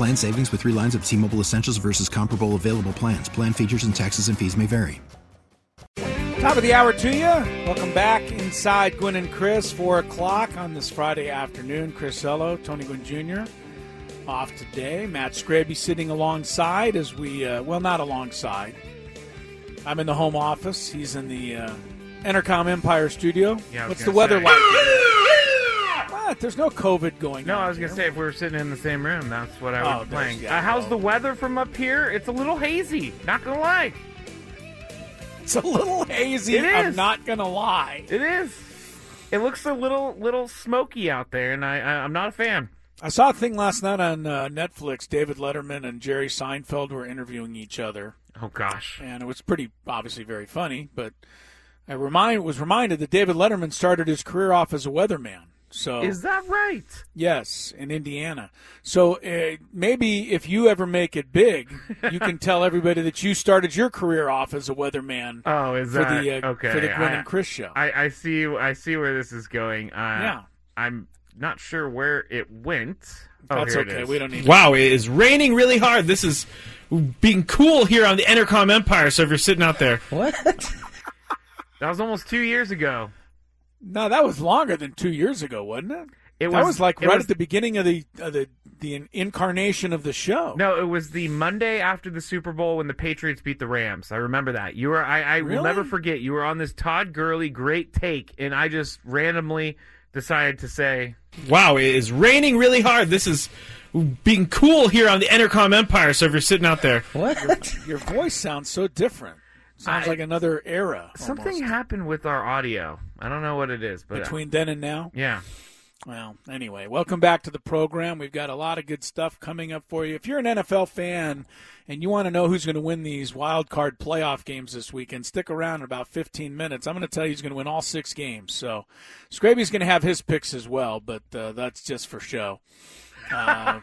Plan savings with three lines of T Mobile Essentials versus comparable available plans. Plan features and taxes and fees may vary. Top of the hour to you. Welcome back inside Gwynn and Chris, 4 o'clock on this Friday afternoon. Chris Ello, Tony Gwynn Jr. off today. Matt Scraby sitting alongside as we, uh, well, not alongside. I'm in the home office. He's in the uh, Entercom Empire studio. Yeah, What's the weather say. like? There's no COVID going No, on. I was gonna say if we were sitting in the same room, that's what I Oh, was there's- playing. yeah, uh, how's well. the weather from up here? It's a little hazy. Not gonna lie, It's a little hazy. It I'm not going to lie. it is. It looks a little little smoky out there, and I, I I'm not a fan. I saw a thing last night on uh, Netflix. David Letterman and Jerry Seinfeld were interviewing each other. Oh gosh. and it was pretty obviously very funny. But I remind was reminded that David Letterman started his career off as a weatherman. So Is that right? yes, in Indiana. So uh, maybe if you ever make it big, you can tell everybody that you started your career off as a weatherman Oh, is for that the uh, okay? for the Gwynn I, and Chris show. I, I see. I see where this is going. Uh, Yeah. I'm not sure where it went. Oh, That's okay. We don't need. Wow, it is raining really hard. This is being cool here on the Entercom Empire. So if you're sitting out there, what? That was almost two years ago. No, that was longer than two years ago, wasn't it? It that was, like it right was- at the beginning of the of the the incarnation of the show. No, it was the Monday after the Super Bowl when the Patriots beat the Rams. I remember that. You were I, I will never forget. You were on this Todd Gurley great take, and I just randomly decided to say, wow, it is raining really hard. This is being cool here on the Entercom Empire. So if you're sitting out there, What? Your voice sounds so different. Sounds I- like another era. something almost. happened with our audio. I don't know what it is, but uh, between then and now. yeah. Well, anyway, welcome back to the program. We've got a lot of good stuff coming up for you. If you're an NFL fan and you want to know who's going to win these wild card playoff games this weekend, stick around in about 15 minutes. I'm going to tell you who's going to win all six games. So, Scraby's going to have his picks as well, but uh, that's just for show. Uh,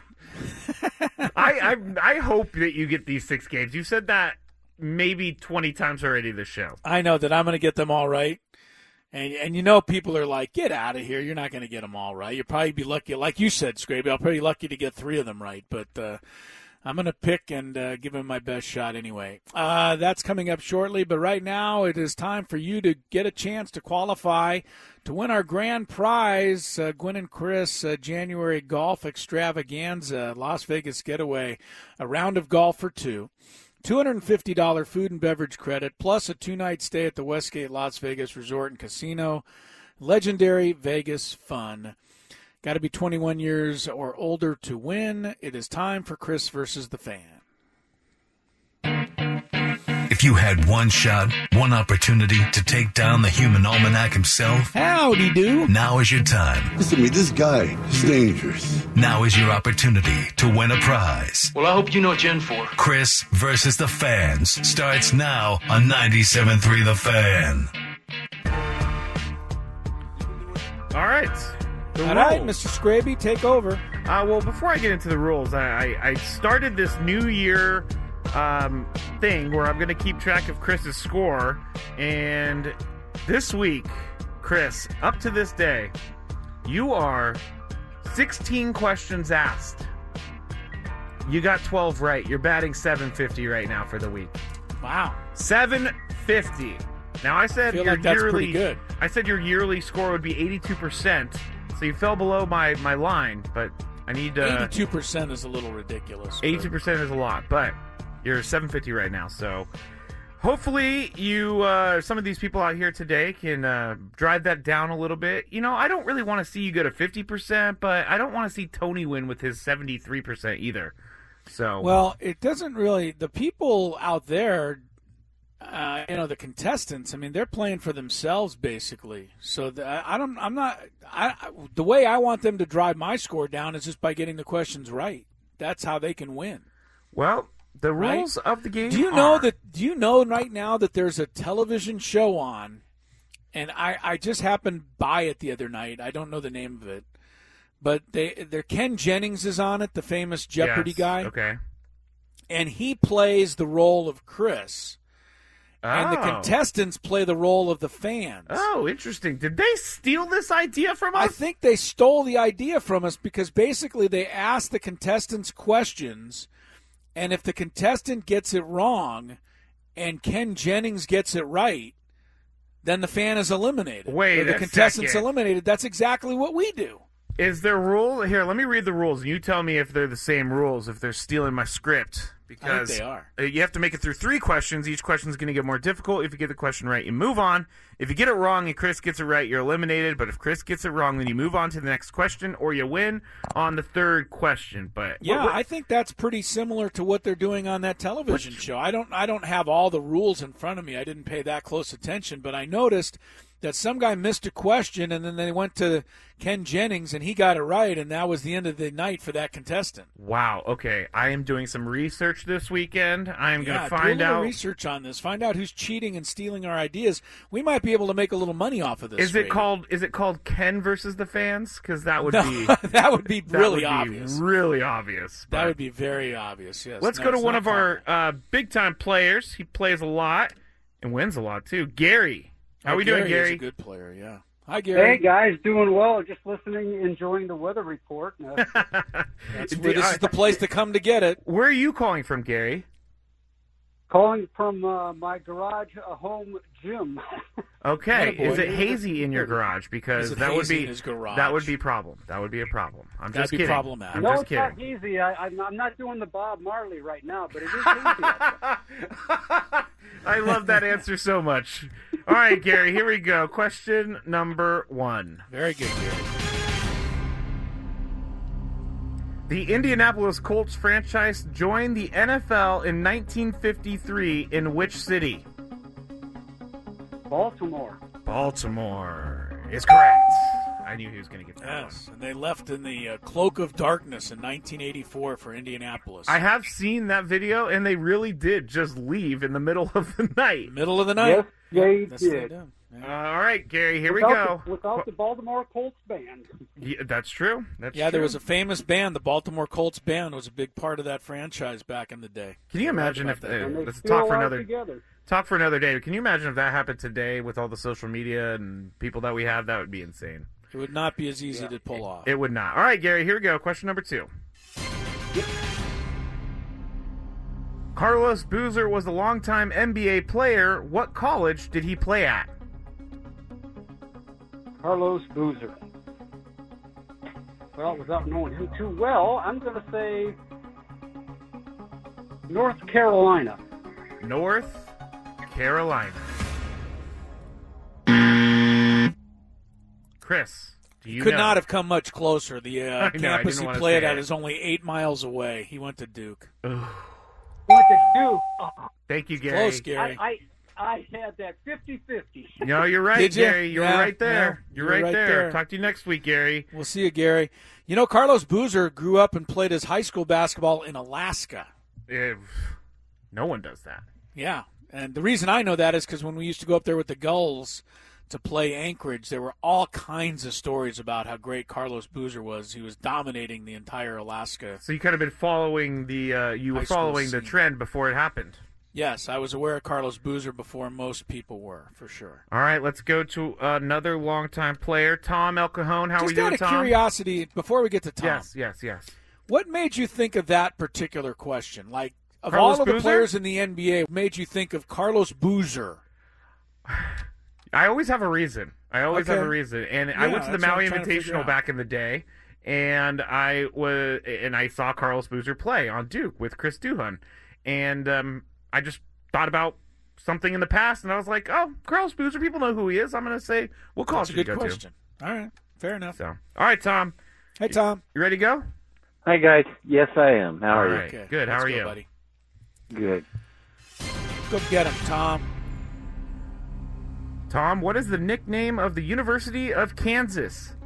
I, I I hope that you get these six games. You said that maybe twenty times already this show. I know that I'm going to get them all right. And and you know people are like, get out of here. You're not going to get them all right. You'll probably be lucky, like you said, Scraby. I'll probably lucky to get three of them right. But uh, I'm going to pick and uh, give him my best shot anyway. Uh, that's coming up shortly. But right now, it is time for you to get a chance to qualify to win our grand prize, uh, Gwynn and Chris uh, January Golf Extravaganza, Las Vegas Getaway, a round of golf for two. $250 food and beverage credit, plus a two night stay at the Westgate Las Vegas Resort and Casino. Legendary Vegas fun. Got to be 21 years or older to win. It is time for Chris versus the fan. If you had one shot, one opportunity to take down the human almanac himself, Howdy do. now is your time. Listen to me, this guy is dangerous. Now is your opportunity to win a prize. Well, I hope you know what you're in for. Chris versus the fans starts now on 97.3 The Fan. All right. The All right, rules. Mr. Scraby, take over. Uh, well, before I get into the rules, I, I, I started this New Year um, thing where I'm going to keep track of Chris's score. And this week, Chris, up to this day, you are 16 questions asked. You got 12 right. You're batting 750 right now for the week. Wow. 750. Now I said Feel your like that's yearly good. I said your yearly score would be 82%. So you fell below my my line, but I need uh 82% is a little ridiculous. but- 82% is a lot, but you're 750 right now. So Hopefully, you uh, some of these people out here today can uh, drive that down a little bit. You know, I don't really want to see you go to fifty percent, but I don't want to see Tony win with his seventy three percent either. So, Well, it doesn't really. The people out there, uh, you know, the contestants. I mean, they're playing for themselves basically. So the, I I don't. I'm not. I- the way I want them to drive my score down is just by getting the questions right. That's how they can win. well, the Right? rules of the game. Do you know are- that? Do you know right now that there's a television show on, and I I just happened by it the other night. I don't know the name of it, but they there Ken Jennings is on it, the famous Jeopardy Yes, guy, Okay. and he plays the role of Chris, and the Oh. contestants play the role of the fans. Oh, interesting. Did they steal this idea from us? I think they stole the idea from us because basically they asked the contestants questions, and if the contestant gets it wrong, and Ken Jennings gets it right, then the fan is eliminated. Wait the contestant's second. eliminated. That's exactly what we do. Is there rule here? Let me read the rules, and you tell me if they're the same rules. If they're stealing my script, because they are. uh, You have to make it through three questions. Each question is going to get more difficult. If you get the question right, you move on. If you get it wrong and Chris gets it right, you're eliminated. But if Chris gets it wrong, then you move on to the next question, or you win on the third question. But Yeah, I think that's pretty similar to what they're doing on that television show. I don't I don't have all the rules in front of me. I didn't pay that close attention, but I noticed that some guy missed a question and then they went to Ken Jennings and he got it right and that was the end of the night for that contestant. wow. Okay, I am doing some research this weekend. I am going Yeah, to do a find out. research on this. Find out who's cheating and stealing our ideas. We might be able to make a little money off of this. Is it called? Is it called Ken versus the fans? Because that would No, be that would be that really would be obvious. Really obvious. That would be very obvious. Yes. Let's No, go to one of our uh, big time players. He plays a lot and wins a lot too. Gary, how Oh, we doing, Gary is Gary? a good player. Yeah. Hi, Gary. Hey guys, doing well. Just listening, enjoying the weather report. That's where this is the place to come to get it. Where are you calling from, Gary? calling from uh, my garage uh, home gym. Okay, Attaboy. is it hazy in your garage? Because that would be in his garage? that would be a problem. That would be a problem. I'm That'd just be kidding. problematic. I'm no, just it's kidding. not easy. I, I'm, I'm not doing the Bob Marley right now, but it is easy. Out there. I love that answer so much. All right, Gary, here we go. Question number one. Very good, Gary. The Indianapolis Colts franchise joined the NFL in 1953 in which city? Baltimore. Baltimore is correct. I knew he was going to get that Yes, and they left in the uh, cloak of darkness in 1984 for Indianapolis. I have seen that video, and they really did just leave in the middle of the night. Middle of the night. Yes, they Yes, they did. did. Uh, all right, Gary, here without we go. The, without the Baltimore Colts band. Yeah, that's true. That's Yeah, there was a famous band, the Baltimore Colts band, was a big part of that franchise back in the day. Can you imagine if about that. Uh, they let's talk for another together. talk for another day? Can you imagine if that happened today with all the social media and people that we have? That would be insane. It would not be as easy to pull off. It would not. All right, Gary, here we go. Question number two. Carlos Boozer was a longtime NBA player. What college did he play at? Carlos Boozer. Well, without knowing him too well, I'm going to say North Carolina. North Carolina. Chris, do you Could know? not have come much closer. The uh, I know, campus he played at it. is only eight miles away. He went to Duke. Went to Duke. Oh, Thank you, Gary. Close, Gary. I, I, I had that 50-50. No, you're right, Did? Gary. You're Yeah, right there. yeah, you're, you're right, right there. there. Talk to you next week, Gary. We'll see you, Gary. You know, Carlos Boozer grew up and played his high school basketball in Alaska. Eh, no one does that. Yeah, and the reason I know that is because when we used to go up there with the Gulls to play Anchorage, there were all kinds of stories about how great Carlos Boozer was. He was dominating the entire Alaska. So you could have been following the uh, you were following the scene. trend before it happened. Yes, I was aware of Carlos Boozer before most people were, for sure. All right, let's go to another longtime player, Tom El Cajon. How are we Just doing, out of Tom? curiosity, before we get to Tom, Yes, yes, yes. what made you think of that particular question? Like, of Carlos all of the players in the NBA, made you think of Carlos Boozer? I always have a reason. I always have a reason, and I went to the Maui I'm trying to figure Invitational back in the day, and I was and I saw Carlos Boozer play on Duke with Chris Duhon, and um, I just thought about something in the past, and I was like, oh, Carlos Boozer, people know who he is. I'm going to say, what college That's a did good go question. All right, fair enough. So, all right, Tom. Hey, Tom. You ready to go? Hi guys. Yes, I am. How All are right. Good. How let's are go, you? buddy? Good. Go get him, Tom. Tom, what is the nickname of the University of Kansas?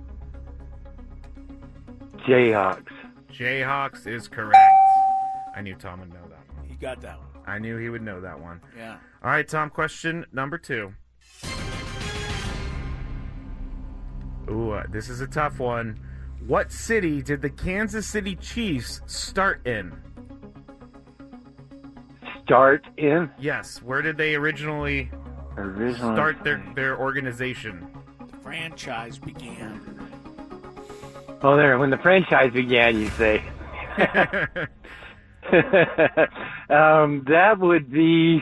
Jayhawks. Jayhawks is correct. I knew Tom would know that one. He got that one. I knew he would know that one. Yeah. All right, Tom, question number two. Ooh, uh, this is a tough one. What city did the Kansas City Chiefs start in? Start in Yes, where did they originally original. Start their, their organization? The franchise began. Oh, there. When the franchise began, you say. um, that would be.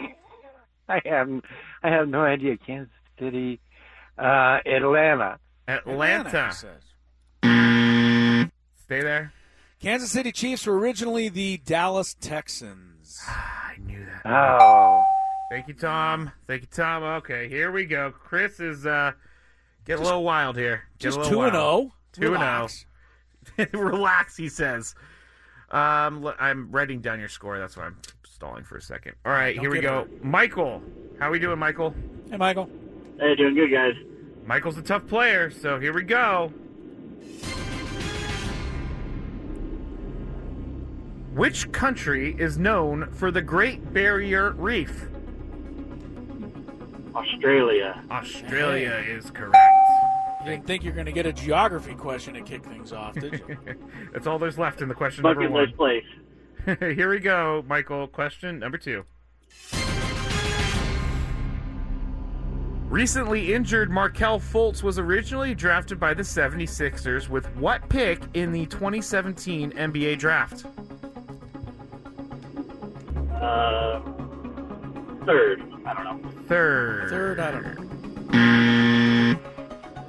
I have. I have no idea. Kansas City, uh, Atlanta. Atlanta. he says. Stay there. Kansas City Chiefs were originally the Dallas Texans. I knew that. Oh. Thank you, Tom. Thank you, Tom. Okay, here we go. Chris is uh getting a little wild here. Get Just little two and wild. zero. Two and Relax. zero. Relax, he says. Um, l- I'm writing down your score. That's why I'm stalling for a second. All right, Don't here we go. hurt. Michael, how we doing, Michael? Hey, Michael. Hey, doing good, guys. Michael's a tough player, so here we go. Which country is known for the Great Barrier Reef? Australia. Australia is correct. You didn't think you're going to get a geography question to kick things off, did you? That's all there's left in the question number one. list place. Here we go, Michael. Question number two. Recently injured Markelle Fultz was originally drafted by the 76ers with what pick in the 2017 NBA draft? Uh, third. I don't know. Third. Third, I don't know.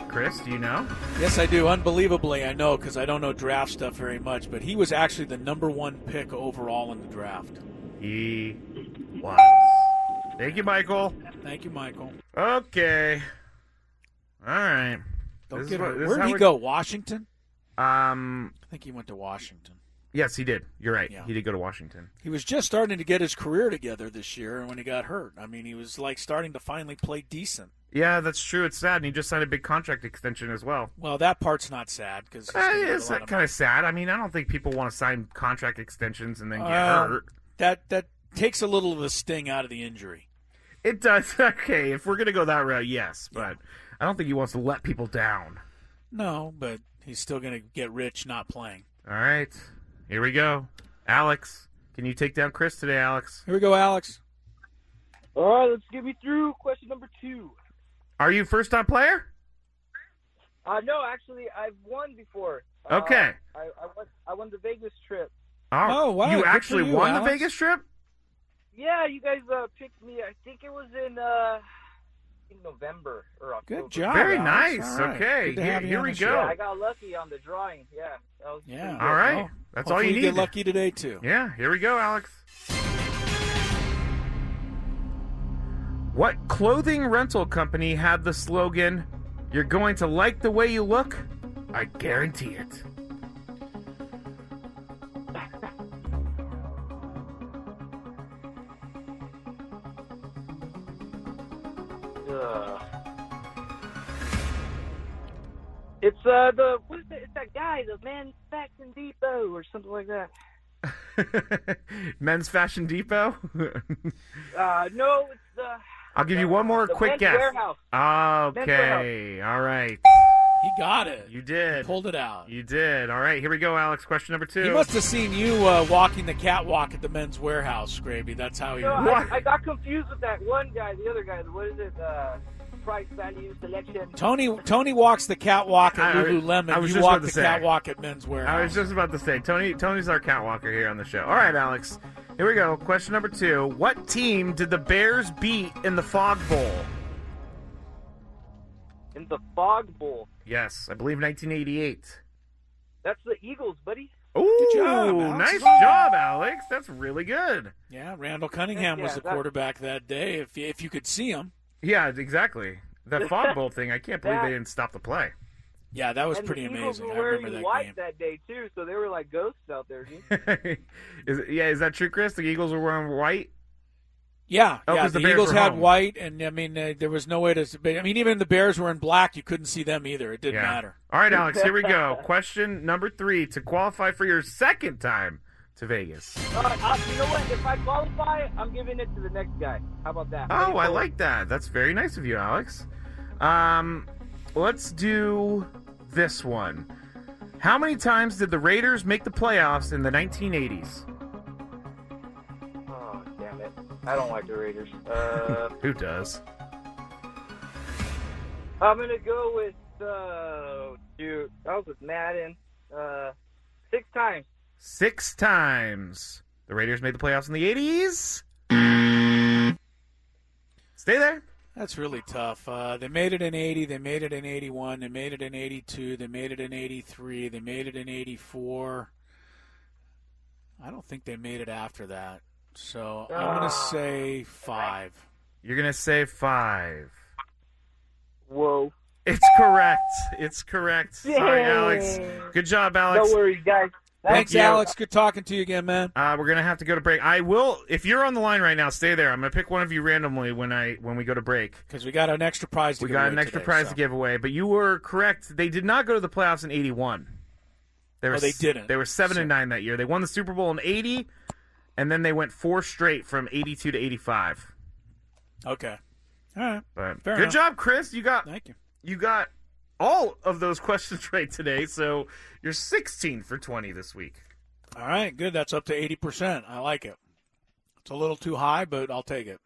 Chris, do you know? Yes, I do. Unbelievably, I know because I don't know draft stuff very much. But he was actually the number one pick overall in the draft. He was. Thank you, Michael. Thank you, Michael. Okay. All right. Don't This get what- hurt. this is Where'd he we- go? Washington? Um. I think he went to Washington. Yes, he did. You're right. Yeah. He did go to Washington. He was just starting to get his career together this year when he got hurt. I mean, he was like starting to finally play decent. Yeah, that's true. It's sad, and he just signed a big contract extension as well. Well, that part's not sad because Uh, it's kind of sad. I mean, I don't think people want to sign contract extensions and then get Well, hurt. that that takes a little of the sting out of the injury. It does. Okay, if we're gonna go that route, yes, but I don't think he wants to let people down. No, but he's still going to get rich not playing. All right, here we go. Alex, can you take down Chris today, Alex? Here we go, Alex. All right, let's get me through question number two. Are you first time player? Uh, no, actually, I've won before. Uh, Okay. I, I won. I won the Vegas trip. Oh, wow, You good actually you, won the Vegas trip? Yeah, you guys uh, picked me. I think it was in uh, in November or October. Good job. Very Alex. nice. All right. Okay, Good here- here we go. Yeah, I got lucky on the drawing. Yeah. Yeah. pretty All good. right, Well, that's all you hopefully need. Get lucky today too. Yeah, here we go, Alex. What clothing rental company had the slogan, You're going to like the way you look? I guarantee it. It's uh the what is it? It's that guy, the Men's Fashion Depot or something like that. Men's Fashion Depot? Uh, no, it's the. I'll give you one more the quick Men's guess. Warehouse. Men's Okay, all right. He got it. You did. Pulled it out. You did. All right, here we go, Alex. Question number two. He must have seen you uh, walking the catwalk at the men's warehouse, Scraby. That's how he. No, I, I got confused with that one guy, the other guy. What is it? Uh, price value selection. Tony Tony walks the catwalk at I- I- Lululemon. I was you just walk about the to say. catwalk at men's warehouse. I was just about to say, Tony. Tony's our catwalker here on the show. All right, Alex. Here we go. Question number two. What team did the Bears beat in the Fog Bowl? In the Fog Bowl. Yes, I believe 1988. That's the Eagles, buddy. Ooh, job, nice job, Alex. That's really good. Yeah, Randall Cunningham Yeah, was the that- quarterback that day. If you, if you could see him, Yeah, exactly. That fog bowl thing, I can't believe That- they didn't stop the play. yeah, that was and pretty the Eagles amazing. were I wearing remember that white game. that day too, so they were like ghosts out there. Dude. is it, yeah, is that true, Chris? The Eagles were wearing white. Yeah, Oh, yeah. 'cause The, the Bears Eagles were had home. white, and I mean, uh, there was no way to. I mean, even the Bears were in black. You couldn't see them either. It didn't Yeah. matter. All right, Alex, here we go. Question number three to qualify for your second time to Vegas. Uh, uh, you know what? If I qualify, I'm giving it to the next guy. How about that? Oh, I like that. That's very nice of you, Alex. Um, let's do this one. How many times did the Raiders make the playoffs in the 1980s? Oh, damn it! I don't like the Raiders. Uh, Who does? I'm gonna go with uh, dude. I was with Madden. Uh, six times. Six times. The Raiders made the playoffs in the 80s. Stay there. That's really tough. Uh, they made it in 80. They made it in 81. They made it in 82. They made it in 83. They made it in 84. I don't think they made it after that. So I'm going to say five. You're going to say five. Whoa. It's correct. It's correct. Sorry, Alex. Good job, Alex. No worries, guys. Thanks, Thank you. Alex. Good talking to you again, man. Uh, we're gonna have to go to break. I will. If you're on the line right now, stay there. I'm gonna pick one of you randomly when I when we go to break. Because we got an extra prize to We give got away an extra today, prize so. to give away. But you were correct. They did not go to the playoffs in '81. They were Oh, they didn't. They were seven So- and nine that year. They won the Super Bowl in '80, and then they went four straight from '82 to '85. Okay. All right. But Fair good enough. job, Chris. You got. Thank you. You got all of those questions right today. So you're 16 for 20 this week. All right, good. That's up to 80%. I like it. It's a little too high, but I'll take it.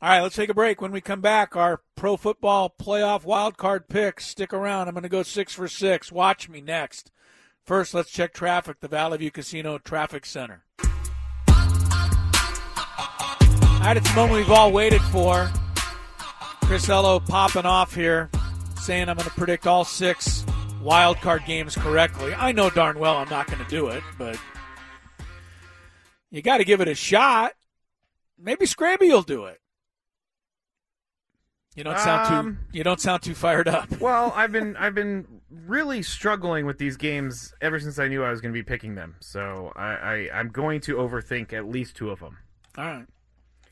All right, let's take a break. When we come back, our pro football playoff wild card picks. Stick around. I'm going to go six for six. Watch me next. First, let's check traffic. The Valley View Casino Traffic Center. All right, it's the moment we've all waited for. Chris Ello popping off here, saying I'm going to predict all six wild card games correctly. I know darn well I'm not going to do it, but you got to give it a shot. Maybe Scraby will do it. You don't sound Um, too. You don't sound too fired up. Well, I've been I've been really struggling with these games ever since I knew I was going to be picking them. So I, I I'm going to overthink at least two of them. All right.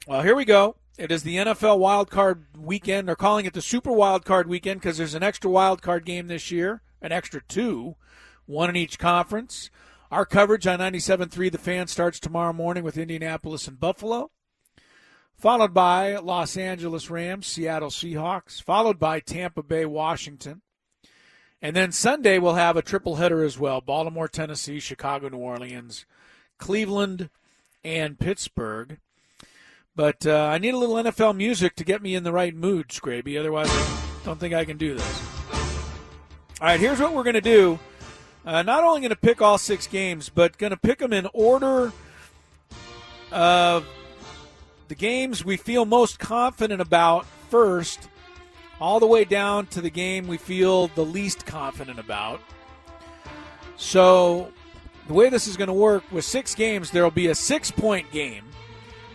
Well, here we go. It is the NFL Wild Card Weekend. They're calling it the Super Wild Card Weekend because there's an extra wild card game this year, an extra two, one in each conference. Our coverage on 97.3 The Fan starts tomorrow morning with Indianapolis and Buffalo, followed by Los Angeles Rams, Seattle Seahawks, followed by Tampa Bay, Washington. And then Sunday we'll have a triple header as well Baltimore, Tennessee, Chicago, New Orleans, Cleveland, and Pittsburgh. But uh, I need a little NFL music to get me in the right mood, Scraby. Otherwise, I don't think I can do this. All right, here's what we're going to do. Uh, not only going to pick all six games, but going to pick them in order of the games we feel most confident about first, all the way down to the game we feel the least confident about. So, the way this is going to work with six games, there will be a six point game.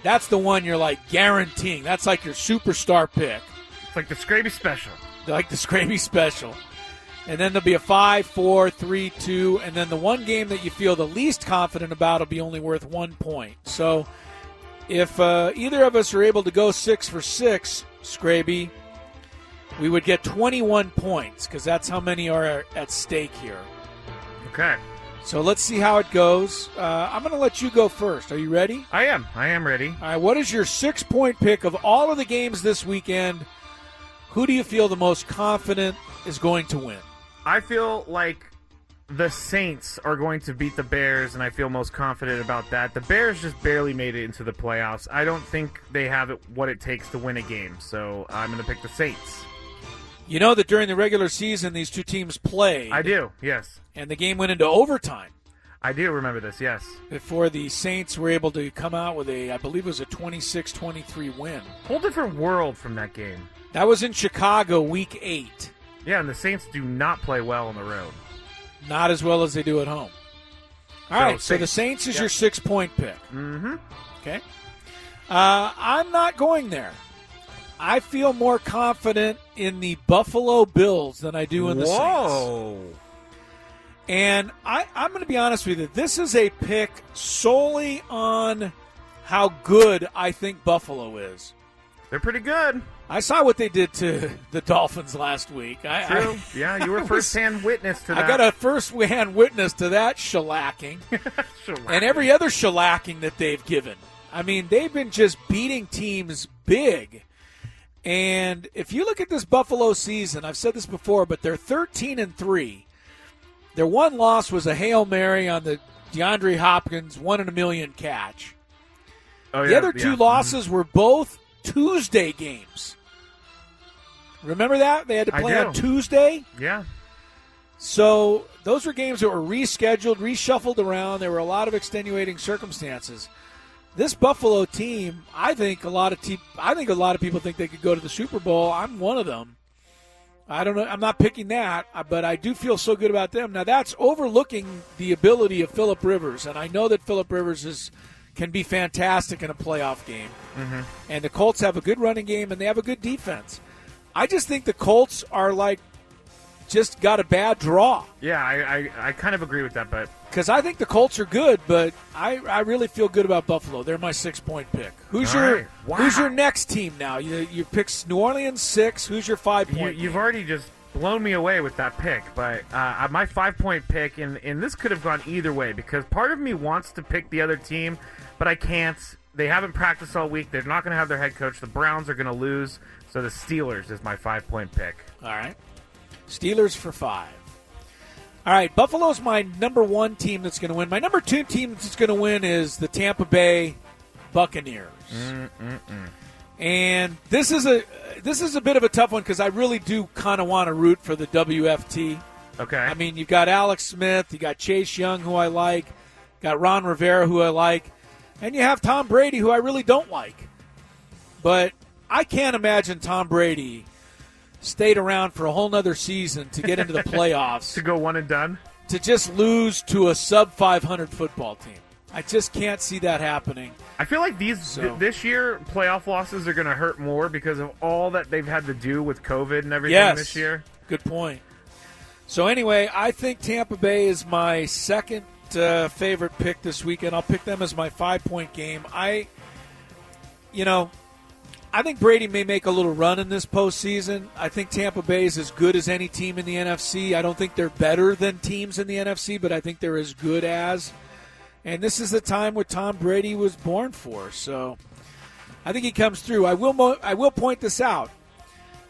That's the one you're like guaranteeing. That's like your superstar pick. It's like the Scraby special. Like the Scraby special. And then there'll be a five, four, three, two, and then the one game that you feel the least confident about will be only worth one point. So if uh, either of us are able to go six for six, Scraby, we would get 21 points because that's how many are at stake here. Okay. So let's see how it goes. Uh, I'm going to let you go first. Are you ready? I am. I am ready. All right. What is your six point pick of all of the games this weekend? Who do you feel the most confident is going to win? I feel like the Saints are going to beat the Bears, and I feel most confident about that. The Bears just barely made it into the playoffs. I don't think they have it, what it takes to win a game, so I'm going to pick the Saints. You know that during the regular season, these two teams played. I do, yes. And the game went into overtime I do remember this, yes. before the Saints were able to come out with a, I believe it was a 26 23 win. Whole different world from that game. That was in Chicago, week eight. Yeah, and the Saints do not play well on the road. Not as well as they do at home. All right, so the Saints is your six point pick. Mm-hmm. Okay. Uh, I'm not going there. I feel more confident in the Buffalo Bills than I do in the Saints. Whoa. And I, I'm going to be honest with you. This is a pick solely on how good I think Buffalo is. They're pretty good. I saw what they did to the Dolphins last week. I, True. I- yeah, you were first-hand witness to that. I got a first-hand witness to that shellacking, and every other shellacking that they've given. I mean, they've been just beating teams big. And if you look at this Buffalo season, I've said this before, but they're 13 and three. Their one loss was a hail mary on the DeAndre Hopkins one in a million catch. Oh, the yeah, other two yeah. losses were both Tuesday games. Remember that they had to play on Tuesday. Yeah. So those were games that were rescheduled, reshuffled around. There were a lot of extenuating circumstances. This Buffalo team, I think a lot of te- I think a lot of people think they could go to the Super Bowl. I'm one of them. I don't know. I'm not picking that, uh, but I do feel so good about them. Now that's overlooking the ability of Philip Rivers, and I know that Philip Rivers is can be fantastic in a playoff game. Mm-hmm. And the Colts have a good running game and they have a good defense. I just think the Colts are like just got a bad draw Yeah, I, I, I kind of agree with that, but because I think the Colts are good, but I, I really feel good about Buffalo. They're my six point pick. Who's All your right. Wow. Who's your next team now? You you pick New Orleans six. Who's your five you, point? you've already just blown me away with that pick. But uh, my five point pick, and, and this could have gone either way because part of me wants to pick the other team, but I can't. They haven't practiced all week. They're not going to have their head coach. The Browns are going to lose. So the Steelers is my five point pick. All right. Steelers for five. All right, Buffalo's my number one team that's going to win. My number two team that's going to win is the Tampa Bay Buccaneers. Mm-mm-mm. And this is a this is a bit of a tough one because I really do kind of want to root for the WFT. Okay. I mean, you've got Alex Smith, you got Chase Young, who I like, got Ron Rivera, who I like, and you have Tom Brady, who I really don't like. But I can't imagine Tom Brady stayed around for a whole nother season to get into the playoffs to go one and done to just lose to a sub 500 football team. I just can't see that happening. I feel like these So- th- this year playoff losses are going to hurt more because of all that they've had to do with COVID and everything Yes. this year. Good point. So anyway, I think Tampa Bay is my second uh, favorite pick this weekend. I'll pick them as my five point game. I, you know, I think Brady may make a little run in this postseason. I think Tampa Bay is as good as any team in the NFC. I don't think they're better than teams in the NFC, but I think they're as good as. And this is the time what Tom Brady was born for. So I think he comes through. I will. Mo- I will point this out.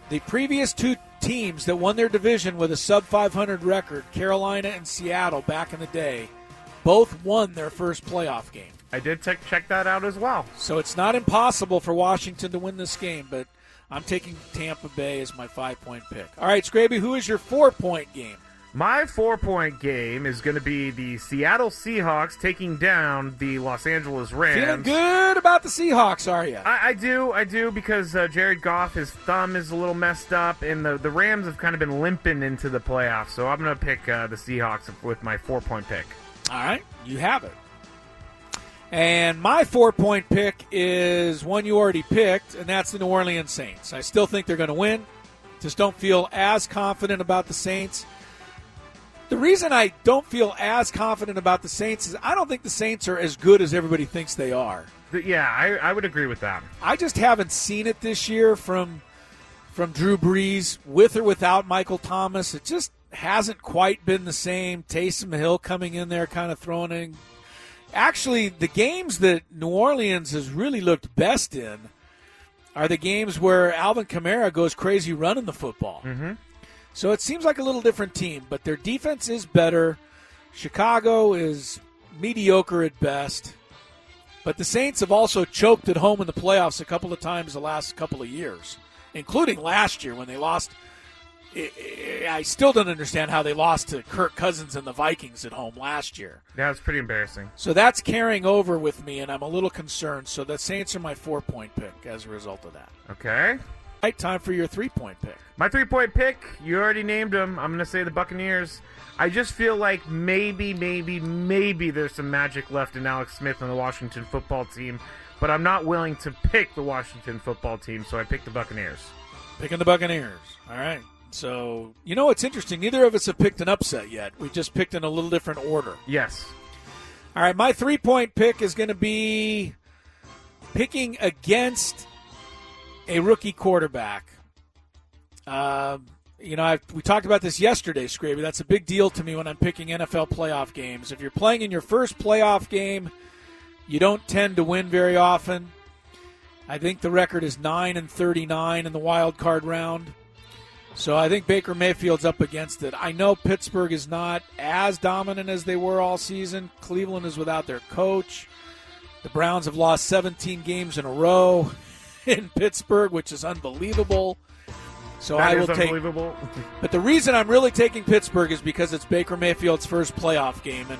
The previous two teams that won their division with a sub 500 record, Carolina and Seattle, back in the day, both won their first playoff game. I did check check that out as well. So it's not impossible for Washington to win this game, but I'm taking Tampa Bay as my five point pick. All right, Scraby, who is your four point game? My four point game is going to be the Seattle Seahawks taking down the Los Angeles Rams. Feeling good about the Seahawks, are you? I, I do, I do, because uh, Jared Goff, his thumb is a little messed up, and the, the Rams have kind of been limping into the playoffs. So I'm going to pick uh, the Seahawks with my four point pick. All right, you have it. And my four point pick is one you already picked, and that's the New Orleans Saints. I still think they're going to win. Just don't feel as confident about the Saints. The reason I don't feel as confident about the Saints is I don't think the Saints are as good as everybody thinks they are. Yeah, I, I would agree with that. I just haven't seen it this year from from Drew Brees with or without Michael Thomas. It just hasn't quite been the same. Taysom Hill coming in there, kind of throwing in. Actually, the games that New Orleans has really looked best in are the games where Alvin Kamara goes crazy running the football. Mm-hmm. So it seems like a little different team, but their defense is better. Chicago is mediocre at best. But the Saints have also choked at home in the playoffs a couple of times the last couple of years, including last year when they lost. I- still don't understand how they lost to Kirk Cousins and the Vikings at home last year. Yeah, it's pretty embarrassing. So that's carrying over with me, and I'm a little concerned. So the Saints are my four point pick as a result of that. Okay. right, time for your three point pick. My three point pick, you already named them. I'm going to say the Buccaneers. I just feel like maybe, maybe, maybe there's some magic left in Alex Smith and the Washington football team, but I'm not willing to pick the Washington football team, so I picked the Buccaneers. Picking the Buccaneers. All right. So, you know what's interesting? Neither of us have picked an upset yet. We just picked in a little different order. Yes. All right, my three point pick is going to be picking against a rookie quarterback. Um, you know, I, we talked about this yesterday, Scraby. That's a big deal to me when I'm picking NFL playoff games. If you're playing in your first playoff game, you don't tend to win very often. I think the record is 9 and 39 in the wild card round. So I think Baker Mayfield's up against it. I know Pittsburgh is not as dominant as they were all season. Cleveland is without their coach. The Browns have lost 17 games in a row in Pittsburgh, which is unbelievable. So That I will take. But the reason I'm really taking Pittsburgh is because it's Baker Mayfield's first playoff game, and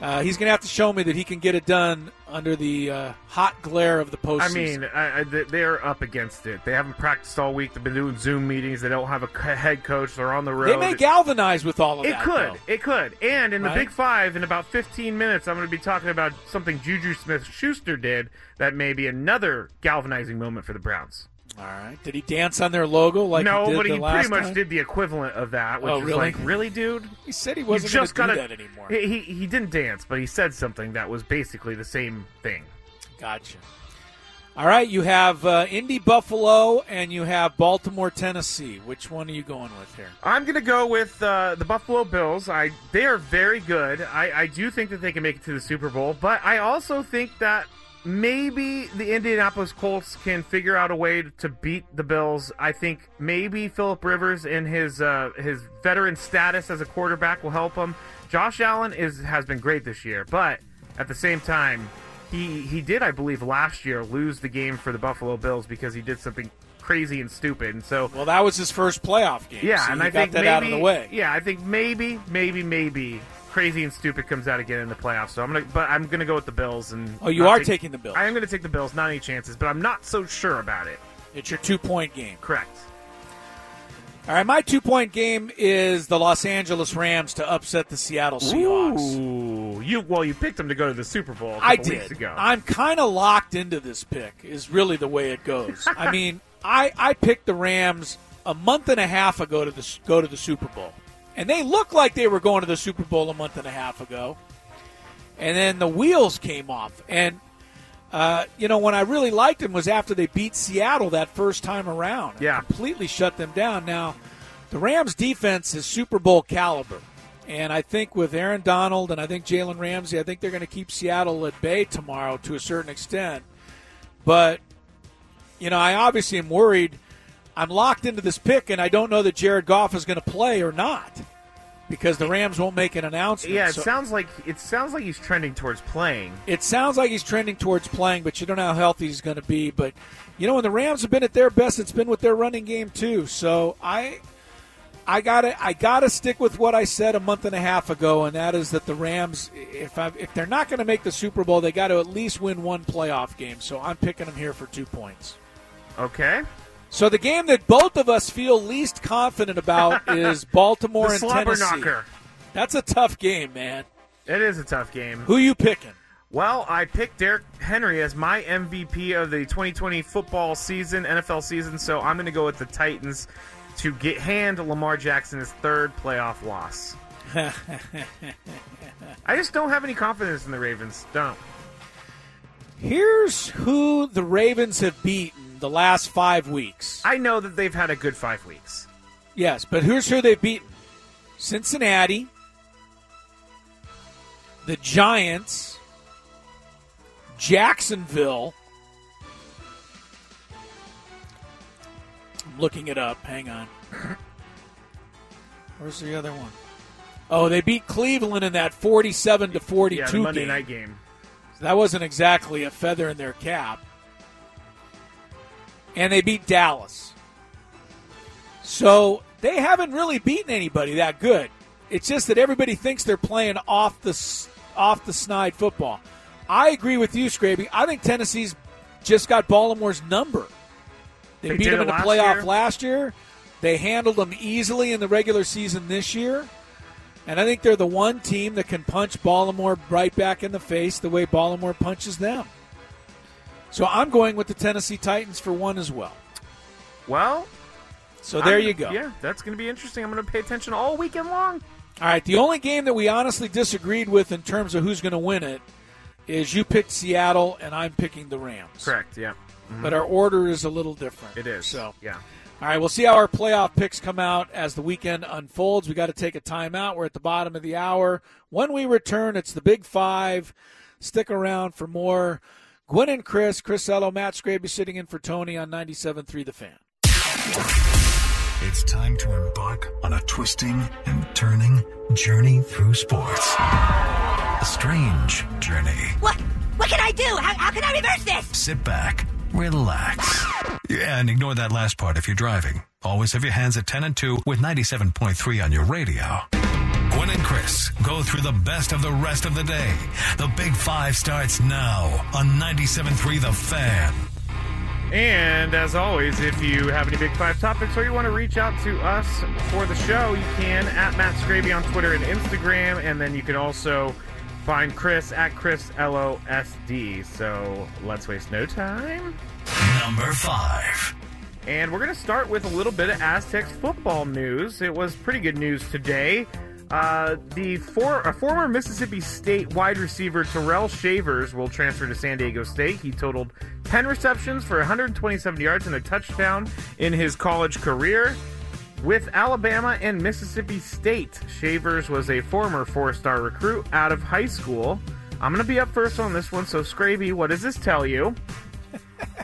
uh, he's going to have to show me that he can get it done under the uh, hot glare of the postseason. I mean, I, I, they- they're up against it. They haven't practiced all week. They've been doing Zoom meetings. They don't have a head coach. They're on the road. they may galvanize with all of It that. could. though. It could. And in the Right? Big Five, in about 15 minutes, I'm going to be talking about something Juju Smith Schuster did that may be another galvanizing moment for the Browns. All right. Did he dance on their logo like no, he did but he pretty much time? did the equivalent of that, which Oh, is really? like, really, dude? He said he wasn't just going to do that anymore. He, he he didn't dance, but he said something that was basically the same thing. Gotcha. All right, you have uh, Indy Buffalo and you have Baltimore Tennessee. Which one are you going with here? I'm going to go with uh, the Buffalo Bills. I they are very good. I, I do think that they can make it to the Super Bowl, but I also think that maybe the Indianapolis Colts can figure out a way to beat the Bills. I think maybe Philip Rivers in his uh, his veteran status as a quarterback will help him. Josh Allen is has been great this year, but at the same time, he he did I believe last year lose the game for the Buffalo Bills because he did something crazy and stupid. And so Well, that was his first playoff game. yeah, so and I think that maybe, out of the way. Yeah, I think maybe, maybe, maybe crazy and stupid comes out again in the playoffs. So I'm gonna, but I'm gonna go with the Bills. And Oh, you are take- taking the Bills. I am gonna take the Bills. Not any chances, but I'm not so sure about it. It's your two point game. Correct. All right, my two point game is the Los Angeles Rams to upset the Seattle Seahawks. Ooh, you well, you picked them to go to the Super Bowl. I did. I'm kind of locked into this pick. Is really the way it goes. I mean, I I picked the Rams a month and a half ago to the go to the Super Bowl, and they looked like they were going to the Super Bowl a month and a half ago, and then the wheels came off. And uh, you know, when I really liked them was after they beat Seattle that first time around. Yeah. completely shut them down. Now, the Rams' defense is Super Bowl caliber. And I think with Aaron Donald and I think Jalen Ramsey, I think they're going to keep Seattle at bay tomorrow to a certain extent. But, you know, I obviously am worried. I'm locked into this pick, and I don't know that Jared Goff is going to play or not because the Rams won't make an announcement. yeah, it So- sounds like it sounds like he's trending towards playing. it sounds like he's trending towards playing, but you don't know how healthy he's going to be. But you know, when the Rams have been at their best, it's been with their running game too. So I, I gotta, I gotta stick with what I said a month and a half ago, and that is that the Rams, if I, if they're not going to make the Super Bowl, they got to at least win one playoff game. So I'm picking them here for two points. Okay. So the game that both of us feel least confident about is Baltimore The and Tennessee. knocker. That's a tough game, man. It is a tough game. Who you picking? Well, I picked Derrick Henry as my MVP of the 2020 football season, NFL season, so I'm going to go with the Titans to get hand Lamar Jackson his third playoff loss. I just don't have any confidence in the Ravens. Don't. Here's who the Ravens have beaten the last five weeks. I know that they've had a good five weeks. Yes, but here's who they've beaten Cincinnati, the Giants, Jacksonville. I'm looking it up. Hang on. Where's the other one? Oh, they beat Cleveland in that 47 to 42 Yeah, the Monday game. night game. So that wasn't exactly a feather in their cap. And they beat Dallas. So they haven't really beaten anybody that good. It's just that everybody thinks they're playing off the s- off the snide football. I agree with you, Scraby. I think Tennessee's just got Baltimore's number. They, They beat them in the playoff year? last year. They handled them easily in the regular season this year. And I think they're the one team that can punch Baltimore right back in the face the way Baltimore punches them. So I'm going with the Tennessee Titans for one as well. Well, So there I'm- you go. Yeah, that's going to be interesting. I'm going to pay attention all weekend long. All right, the only game that we honestly disagreed with in terms of who's going to win it is you picked Seattle and I'm picking the Rams. Correct. Yeah. Mhm. But our order is a little different. It is. So yeah. All right, we'll see how our playoff picks come out as the weekend unfolds. We got to take a timeout. We're at the bottom of the hour. When we return, it's the Big Five. Stick around for more. Gwynn and Chris, Chris Ello, Matt Scraby sitting in for Tony on 97.3 The Fan. It's time to embark on a twisting and turning journey through sports. A strange journey. What? What can I do? How, how can I reverse this? Sit back, relax. Yeah, and ignore that last part if you're driving. Always have your hands at 10 and 2 with 97.3 on your radio. Gwynn and Chris go through the best of the rest of the day. The Big Five starts now on 97.3 The Fan. And as always, if you have any Big Five topics or you want to reach out to us for the show, you can at Matt Scraby on Twitter and Instagram, and then you can also find Chris at Chris LOSD. So let's waste no time. Number five. And we're going to start with a little bit of Aztecs football news. It was pretty good news today. Uh, the for, a former Mississippi State wide receiver Tyrell Shavers will transfer to San Diego State. He totaled 10 receptions for 127 yards and a touchdown in his college career. With Alabama and Mississippi State, Shavers was a former four star recruit out of high school. I'm going to be up first on this one, so Scraby, what does this tell you?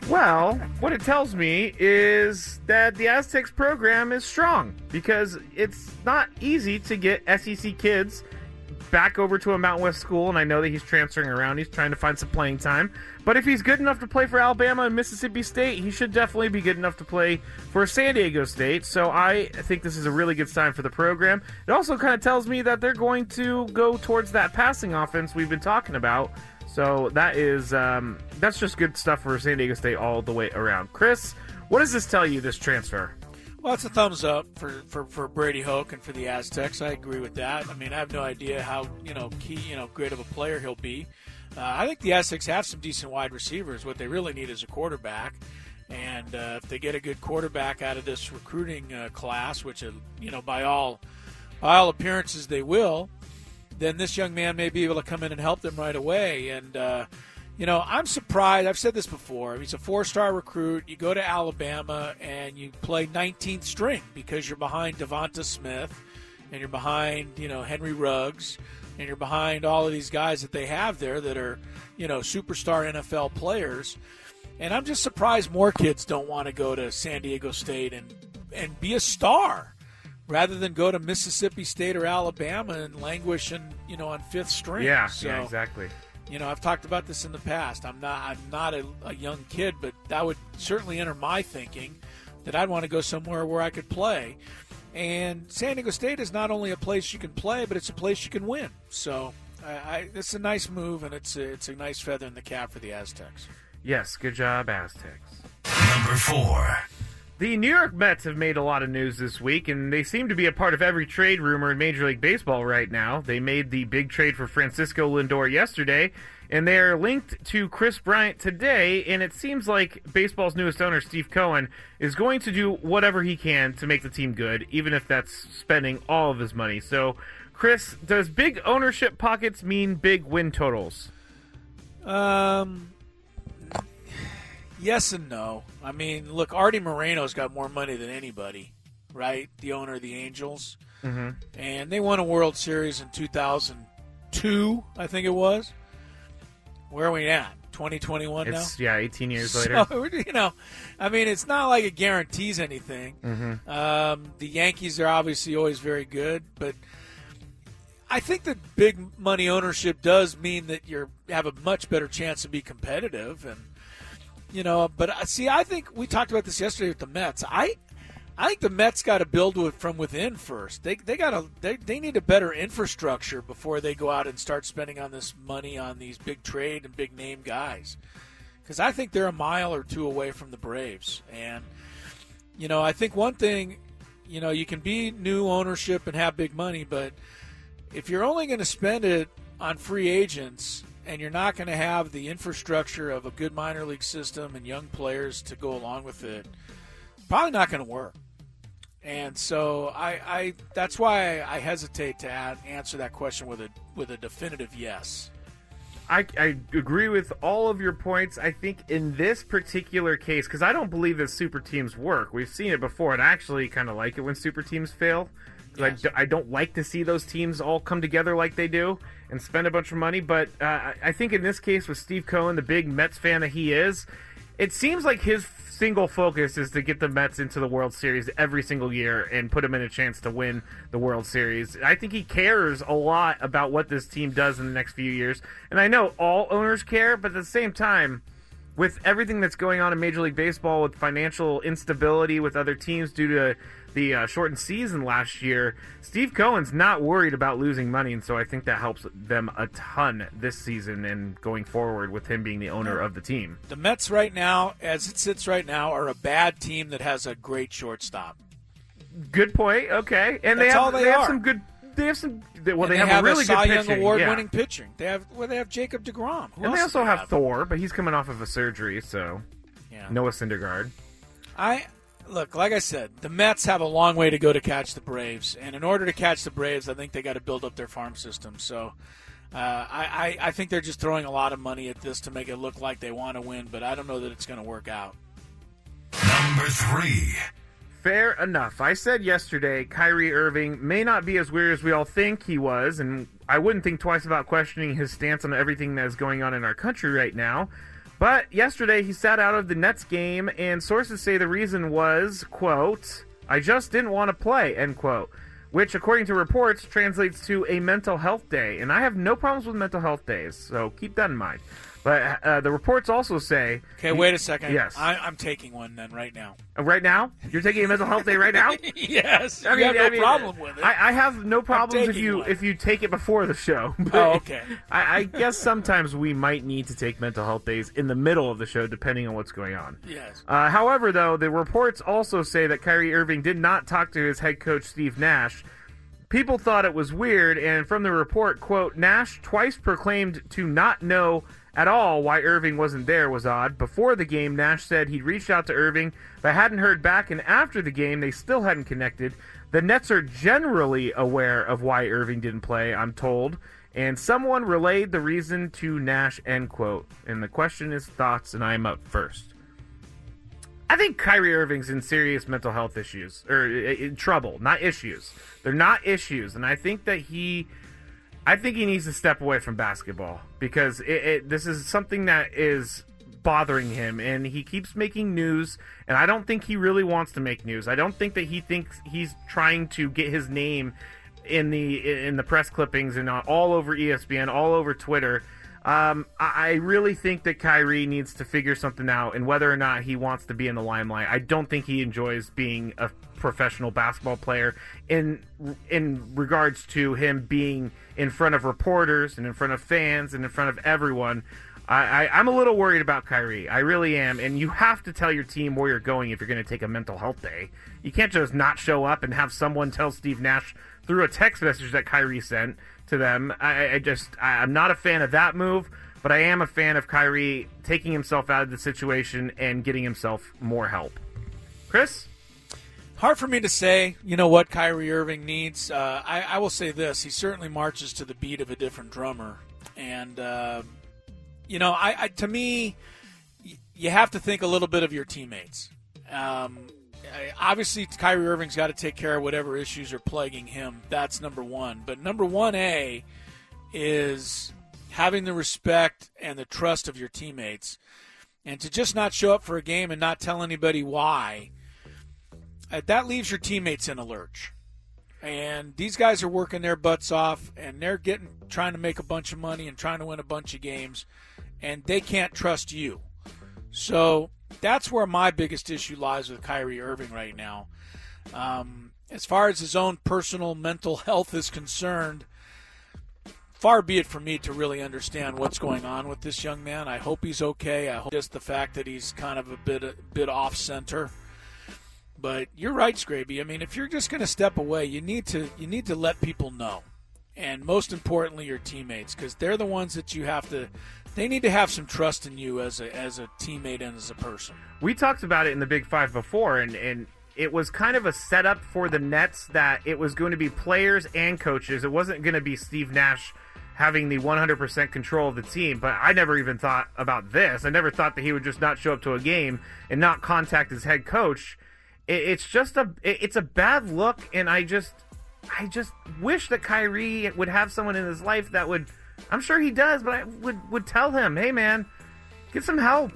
Well, what it tells me is that the Aztecs program is strong because it's not easy to get SEC kids back over to a Mountain West school, and I know that he's transferring around. He's trying to find some playing time. But if he's good enough to play for Alabama and Mississippi State, he should definitely be good enough to play for San Diego State. So I think this is a really good sign for the program. It also kind of tells me that they're going to go towards that passing offense we've been talking about. So that is um, that's just good stuff for San Diego State all the way around. Chris, what does this tell you? This transfer? Well, it's a thumbs up for, for, for Brady Hoke and for the Aztecs. I agree with that. I mean, I have no idea how you know key you know great of a player he'll be. Uh, I think the Aztecs have some decent wide receivers. What they really need is a quarterback. And uh, if they get a good quarterback out of this recruiting uh, class, which uh, you know by all by all appearances they will, then this young man may be able to come in and help them right away. And uh, you know, I'm surprised. I've said this before. He's a four-star recruit. You go to Alabama and you play 19th string because you're behind DeVonta Smith and you're behind you know Henry Ruggs and you're behind all of these guys that they have there that are you know superstar NFL players. And I'm just surprised more kids don't want to go to San Diego State and and be a star rather than go to Mississippi State or Alabama and languish in you know on fifth string. Yeah, So, yeah, exactly. You know, I've talked about this in the past. I'm not I'm not a, a young kid, but that would certainly enter my thinking that I'd want to go somewhere where I could play. And San Diego State is not only a place you can play, but it's a place you can win. So I, I, it's a nice move, and it's a, it's a nice feather in the cap for the Aztecs. Yes, good job, Aztecs. Number four. The New York Mets have made a lot of news this week, and they seem to be a part of every trade rumor in Major League Baseball right now. They made the big trade for Francisco Lindor yesterday, and they are linked to Kris Bryant today. And it seems like baseball's newest owner, Steve Cohen, is going to do whatever he can to make the team good, even if that's spending all of his money. So, Chris, does big ownership pockets mean big win totals? Um, yes and no. I mean, look, Arte Moreno's got more money than anybody, right? The owner of the Angels. Mm-hmm. And they won a World Series in 2002, I think it was. Where are we at? 2021 now? Yeah, 18 years later. You know, I mean, it's not like it guarantees anything. Mhm. Um, the Yankees are obviously always very good, but I think that big money ownership does mean that you have a much better chance to be competitive, and you know. But see, I think we talked about this yesterday with the Mets. I, I think the Mets got to build with from within first. They they got to they, they need a better infrastructure before they go out and start spending on this money on these big trade and big name guys. Because I think they're a mile or two away from the Braves, and you know, I think one thing, you know, you can be new ownership and have big money, but if you're only going to spend it on free agents and you're not going to have the infrastructure of a good minor league system and young players to go along with it, probably not going to work. And so I, I that's why I hesitate to add, answer that question with a with a definitive yes. I, I agree with all of your points. I think in this particular case, because I don't believe that super teams work. We've seen it before, and I actually kind of like it when super teams fail. Yes. I, I don't like to see those teams all come together like they do and spend a bunch of money. But uh, I think in this case, with Steve Cohen, the big Mets fan that he is, it seems like his single focus is to get the Mets into the World Series every single year and put them in a chance to win the World Series. I think he cares a lot about what this team does in the next few years. And I know all owners care, but at the same time, with everything that's going on in Major League Baseball, with financial instability with other teams due to the uh, shortened season last year, Steve Cohen's not worried about losing money, and so I think that helps them a ton this season and going forward with him being the owner of the team. The Mets right now, as it sits right now, are a bad team that has a great shortstop. Good point. Okay, and they have all they have are. some good. They have some. They, well, And they, they have, a really a Cy good Young pitching. award-winning pitching. They have well, they have Jacob deGrom. Who and they else also do have Thor, but he's coming off of a surgery, so Yeah. Noah Syndergaard. I look, like I said, the Mets have a long way to go to catch the Braves, and in order to catch the Braves, I think they got to build up their farm system. So. Uh, I, I, I think they're just throwing a lot of money at this to make it look like they want to win, but I don't know that it's going to work out. Number three. Fair enough. I said yesterday Kyrie Irving may not be as weird as we all think he was, and I wouldn't think twice about questioning his stance on everything that is going on in our country right now. But yesterday he sat out of the Nets game, and sources say the reason was, quote, I just didn't want to play, end quote. Which, according to reports, translates to a mental health day. And I have no problems with mental health days, so keep that in mind. But uh, the reports also say. Okay, wait a second. Yes. I, I'm taking one then right now. Uh, Right now? You're taking a mental health day right now? yes. you have no problem with it. I, I have no problems if you one. if you take it before the show. But Oh, okay. I, I guess sometimes we might need to take mental health days in the middle of the show, depending on what's going on. Yes. Uh, however, though, the reports also say that Kyrie Irving did not talk to his head coach Steve Nash. People thought it was weird, and from the report, quote, Nash twice proclaimed to not know at all why Irving wasn't there was odd. Before the game, Nash said he'd reached out to Irving but hadn't heard back, and after the game, they still hadn't connected. The Nets are generally aware of why Irving didn't play, I'm told, and someone relayed the reason to Nash, end quote. And the question is thoughts, and I'm up first. I think Kyrie Irving's in serious mental health issues or in trouble, not issues. They're not issues, and I think that he, I think he needs to step away from basketball because it, it, this is something that is bothering him, and he keeps making news. And I don't think he really wants to make news. I don't think that he thinks he's trying to get his name in the in the press clippings and all over ESPN, all over Twitter. Um, I I really think that Kyrie needs to figure something out, and whether or not he wants to be in the limelight. I don't think he enjoys being a professional basketball player. In in regards to him being in front of reporters and in front of fans and in front of everyone, I, I, I'm a little worried about Kyrie. I really am. And you have to tell your team where you're going if you're going to take a mental health day. You can't just not show up and have someone tell Steve Nash through a text message that Kyrie sent to them. I, I just, I, I'm not a fan of that move, but I am a fan of Kyrie taking himself out of the situation and getting himself more help. Chris? Hard for me to say, you know, what Kyrie Irving needs. Uh, I, I will say this: he certainly marches to the beat of a different drummer, and uh, you know, I, I to me, y- you have to think a little bit of your teammates. Um, obviously, Kyrie Irving's got to take care of whatever issues are plaguing him. That's number one. But number one A is having the respect and the trust of your teammates, and to just not show up for a game and not tell anybody why that leaves your teammates in a lurch. And these guys are working their butts off, and they're getting trying to make a bunch of money and trying to win a bunch of games, and they can't trust you. So that's where my biggest issue lies with Kyrie Irving right now. Um, as far as his own personal mental health is concerned, far be it from me to really understand what's going on with this young man. I hope he's okay. I hope just the fact that he's kind of a bit a bit off center. But you're right, Scraby. I mean, if you're just going to step away, you need to you need to let people know, and most importantly, your teammates, because they're the ones that you have to. They need to have some trust in you as a as a teammate and as a person. We talked about it in the Big Five before, and, and it was kind of a setup for the Nets that it was going to be players and coaches. It wasn't going to be Steve Nash having the 100% control of the team. But I never even thought about this. I never thought that he would just not show up to a game and not contact his head coach. It, it's just a it, it's a bad look, and I just I just wish that Kyrie would have someone in his life that would. I'm sure he does, but I would would tell him, hey man, get some help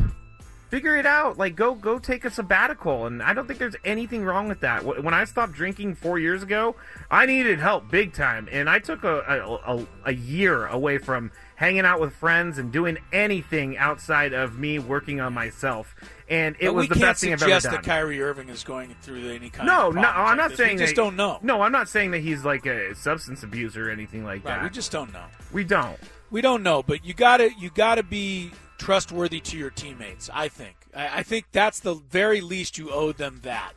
figure it out. Like go go take a sabbatical. And i don't think there's anything wrong with that. When i stopped drinking four years ago i needed help big time. And i took a, a, a, a year away from hanging out with friends and doing anything outside of me working on myself. And it But was the best thing i've ever suggest that Kyrie Irving is going through any kind no of no i'm like not this. saying we just don't know. no i'm not saying that he's like a substance abuser or anything like Right, that. we just don't know. we don't. We don't know, but you gotta you gotta be trustworthy to your teammates. I think. I, I think that's the very least you owe them that.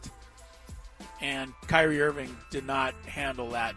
And Kyrie Irving did not handle that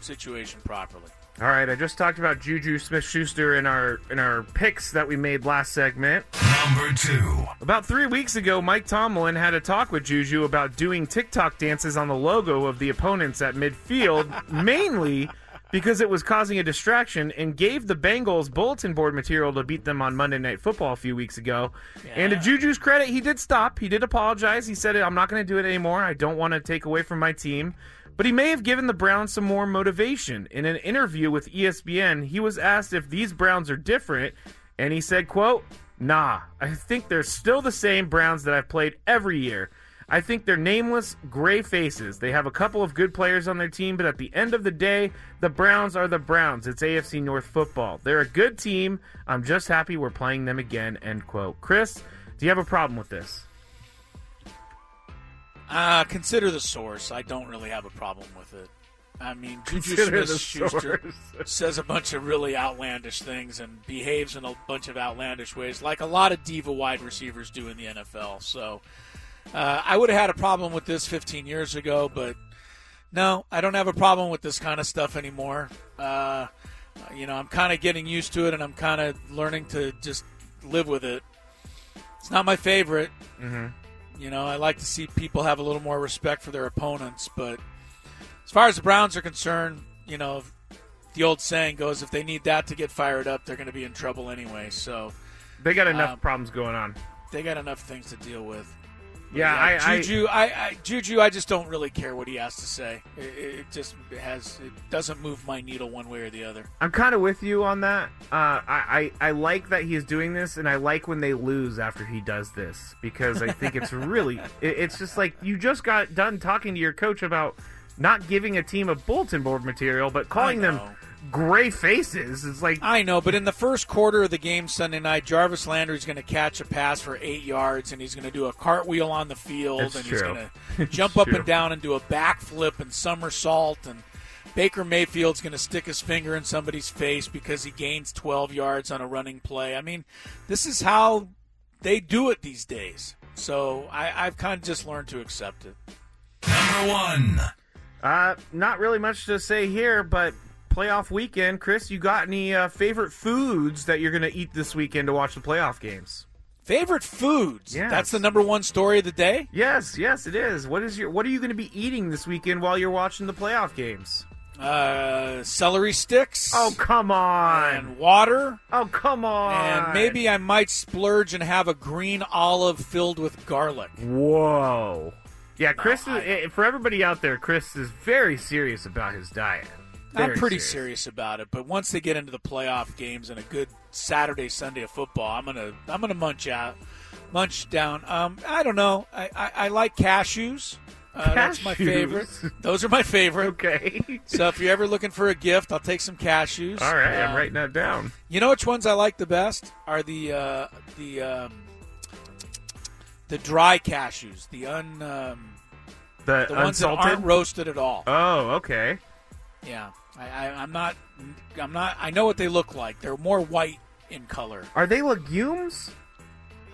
situation properly. All right, I just talked about Juju Smith-Schuster in our in our picks that we made last segment. Number two. About three weeks ago, Mike Tomlin had a talk with Juju about doing TikTok dances on the logo of the opponents at midfield, mainly because it was causing a distraction, and gave the Bengals bulletin board material to beat them on Monday Night Football a few weeks ago. And to Juju's credit, he did stop. He did apologize. He said, "I'm not going to do it anymore. I don't want to take away from my team." But he may have given the Browns some more motivation. In an interview with ESPN, he was asked if these Browns are different, and he said, quote, Nah, I think they're still the same Browns that I've played every year. I think they're nameless, gray faces. They have a couple of good players on their team, but at the end of the day, the Browns are the Browns. It's AFC North football. They're a good team. I'm just happy we're playing them again, end quote. Chris, do you have a problem with this? Uh, consider the source. I don't really have a problem with it. I mean, Juju Smith-Schuster says a bunch of really outlandish things and behaves in a bunch of outlandish ways, like a lot of diva wide receivers do in the NFL. So, uh, I would have had a problem with this 15 years ago, but no, I don't have a problem with this kind of stuff anymore. Uh, you know, I'm kind of getting used to it, and I'm kind of learning to just live with it. It's not my favorite. Mm-hmm. You know, I like to see people have a little more respect for their opponents, but as far as the Browns are concerned, you know, the old saying goes, if they need that to get fired up, they're going to be in trouble anyway. So They got enough Um, problems going on. they got enough things to deal with. Yeah, I- I- Juju, I, I, Juju, I just don't really care what he has to say. It, it just has, it doesn't move my needle one way or the other. I'm kind of with you on that. Uh, I, I I like that he's doing this, and I like when they lose after he does this because I think it's really. It, it's just like you just got done talking to your coach about not giving a team a bulletin board material, but calling them gray faces. It's like I know, but in the first quarter of the game Sunday night, Jarvis Landry's going to catch a pass for eight yards, and he's going to do a cartwheel on the field, That's and he's going to jump up true. and down and do a backflip and somersault, and Baker Mayfield's going to stick his finger in somebody's face because he gains 12 yards on a running play. I mean, this is how they do it these days. So I, I've kind of just learned to accept it. Number one. Uh, not really much to say here, but playoff weekend, Chris. You got any uh, favorite foods that you're going to eat this weekend to watch the playoff games? Favorite foods? Yes. That's the number one story of the day. Yes, yes, it is. What is your? What are you going to be eating this weekend while you're watching the playoff games? Uh, celery sticks. Oh come on! And water. Oh come on! And maybe I might splurge and have a green olive filled with garlic. Whoa. Yeah, Chris. is, eh, for everybody out there, Chris is very serious about his diet. I'm pretty serious. serious about it, but once they get into the playoff games and a good Saturday Sunday of football, I'm gonna I'm gonna munch out, munch down. Um, I don't know. I I, I like cashews. Uh, That's my favorite. Those are my favorite. Okay. so if you're ever looking for a gift, I'll take some cashews. All right, I'm Um, writing that down. You know which ones I like the best are the uh, the um, the dry cashews, the un um, The, the ones that aren't roasted at all. Oh, okay. Yeah, I, I, I'm not. I'm not. I know what they look like. They're more white in color. Are they legumes?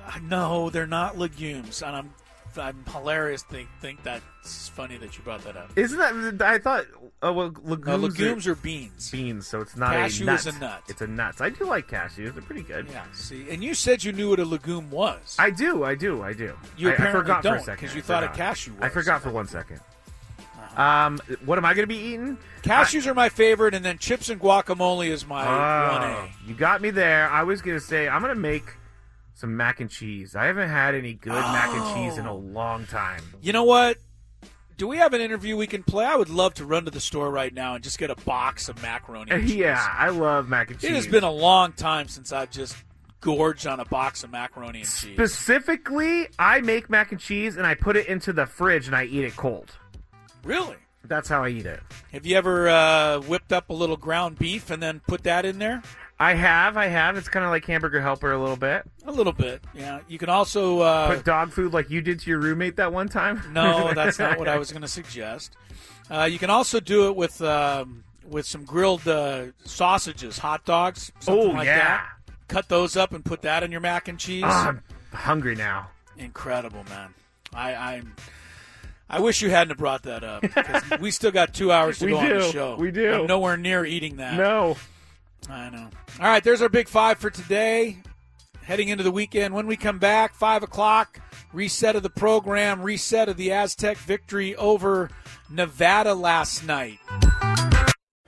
Uh, No, they're not legumes, and I'm I'm hilarious. Think think that's funny that you brought that up. Isn't that? I thought. Oh well, legumes. No, legumes are beans. Beans, so it's not Cashew a nut. is a nut. It's a nuts. I do like cashews. They're pretty good. Yeah. See, and you said you knew what a legume was. I do. I do. I do. You I, I forgot for don't, a second 'cause you I thought a cashew I forgot for one second. Um, what am I going to be eating? Cashews are my favorite, and then chips and guacamole is my one Oh, A. you got me there. I was gonna say I'm gonna make some mac and cheese. I haven't had any good mac and cheese in a long time. You know what? Do we have an interview we can play? I would love to run to the store right now and just get a box of macaroni. And cheese. yeah, I love mac and cheese. It has been a long time since I've just gorged on a box of macaroni and cheese. Specifically, I make mac and cheese and I put it into the fridge and I eat it cold. Really? That's how I eat it. Have you ever uh, whipped up a little ground beef and then put that in there? I have, I have. It's kind of like hamburger helper a little bit. A little bit, yeah. You can also uh, Put dog food like you did to your roommate that one time. No, that's not what I was going to suggest. Uh, you can also do it with um, with some grilled uh, sausages, hot dogs, something Oh, like yeah. that. Cut those up and put that in your mac and cheese. Oh, I'm hungry now. Incredible, man. I, I'm. I wish you hadn't have brought that up we still got two hours to We go on the show. We do. I'm nowhere near eating that. No. I know. All right, there's our big five for today. Heading into the weekend. When we come back, five o'clock, reset of the program, reset of the Aztec victory over Nevada last night.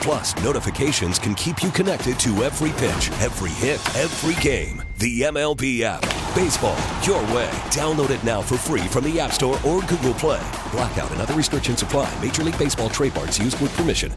Plus, notifications can keep you connected to every pitch, every hit, every game. The MLB app. Baseball your way. Download it now for free from the App Store or Google Play. Blackout and other restrictions apply. Major League Baseball trademarks used with permission.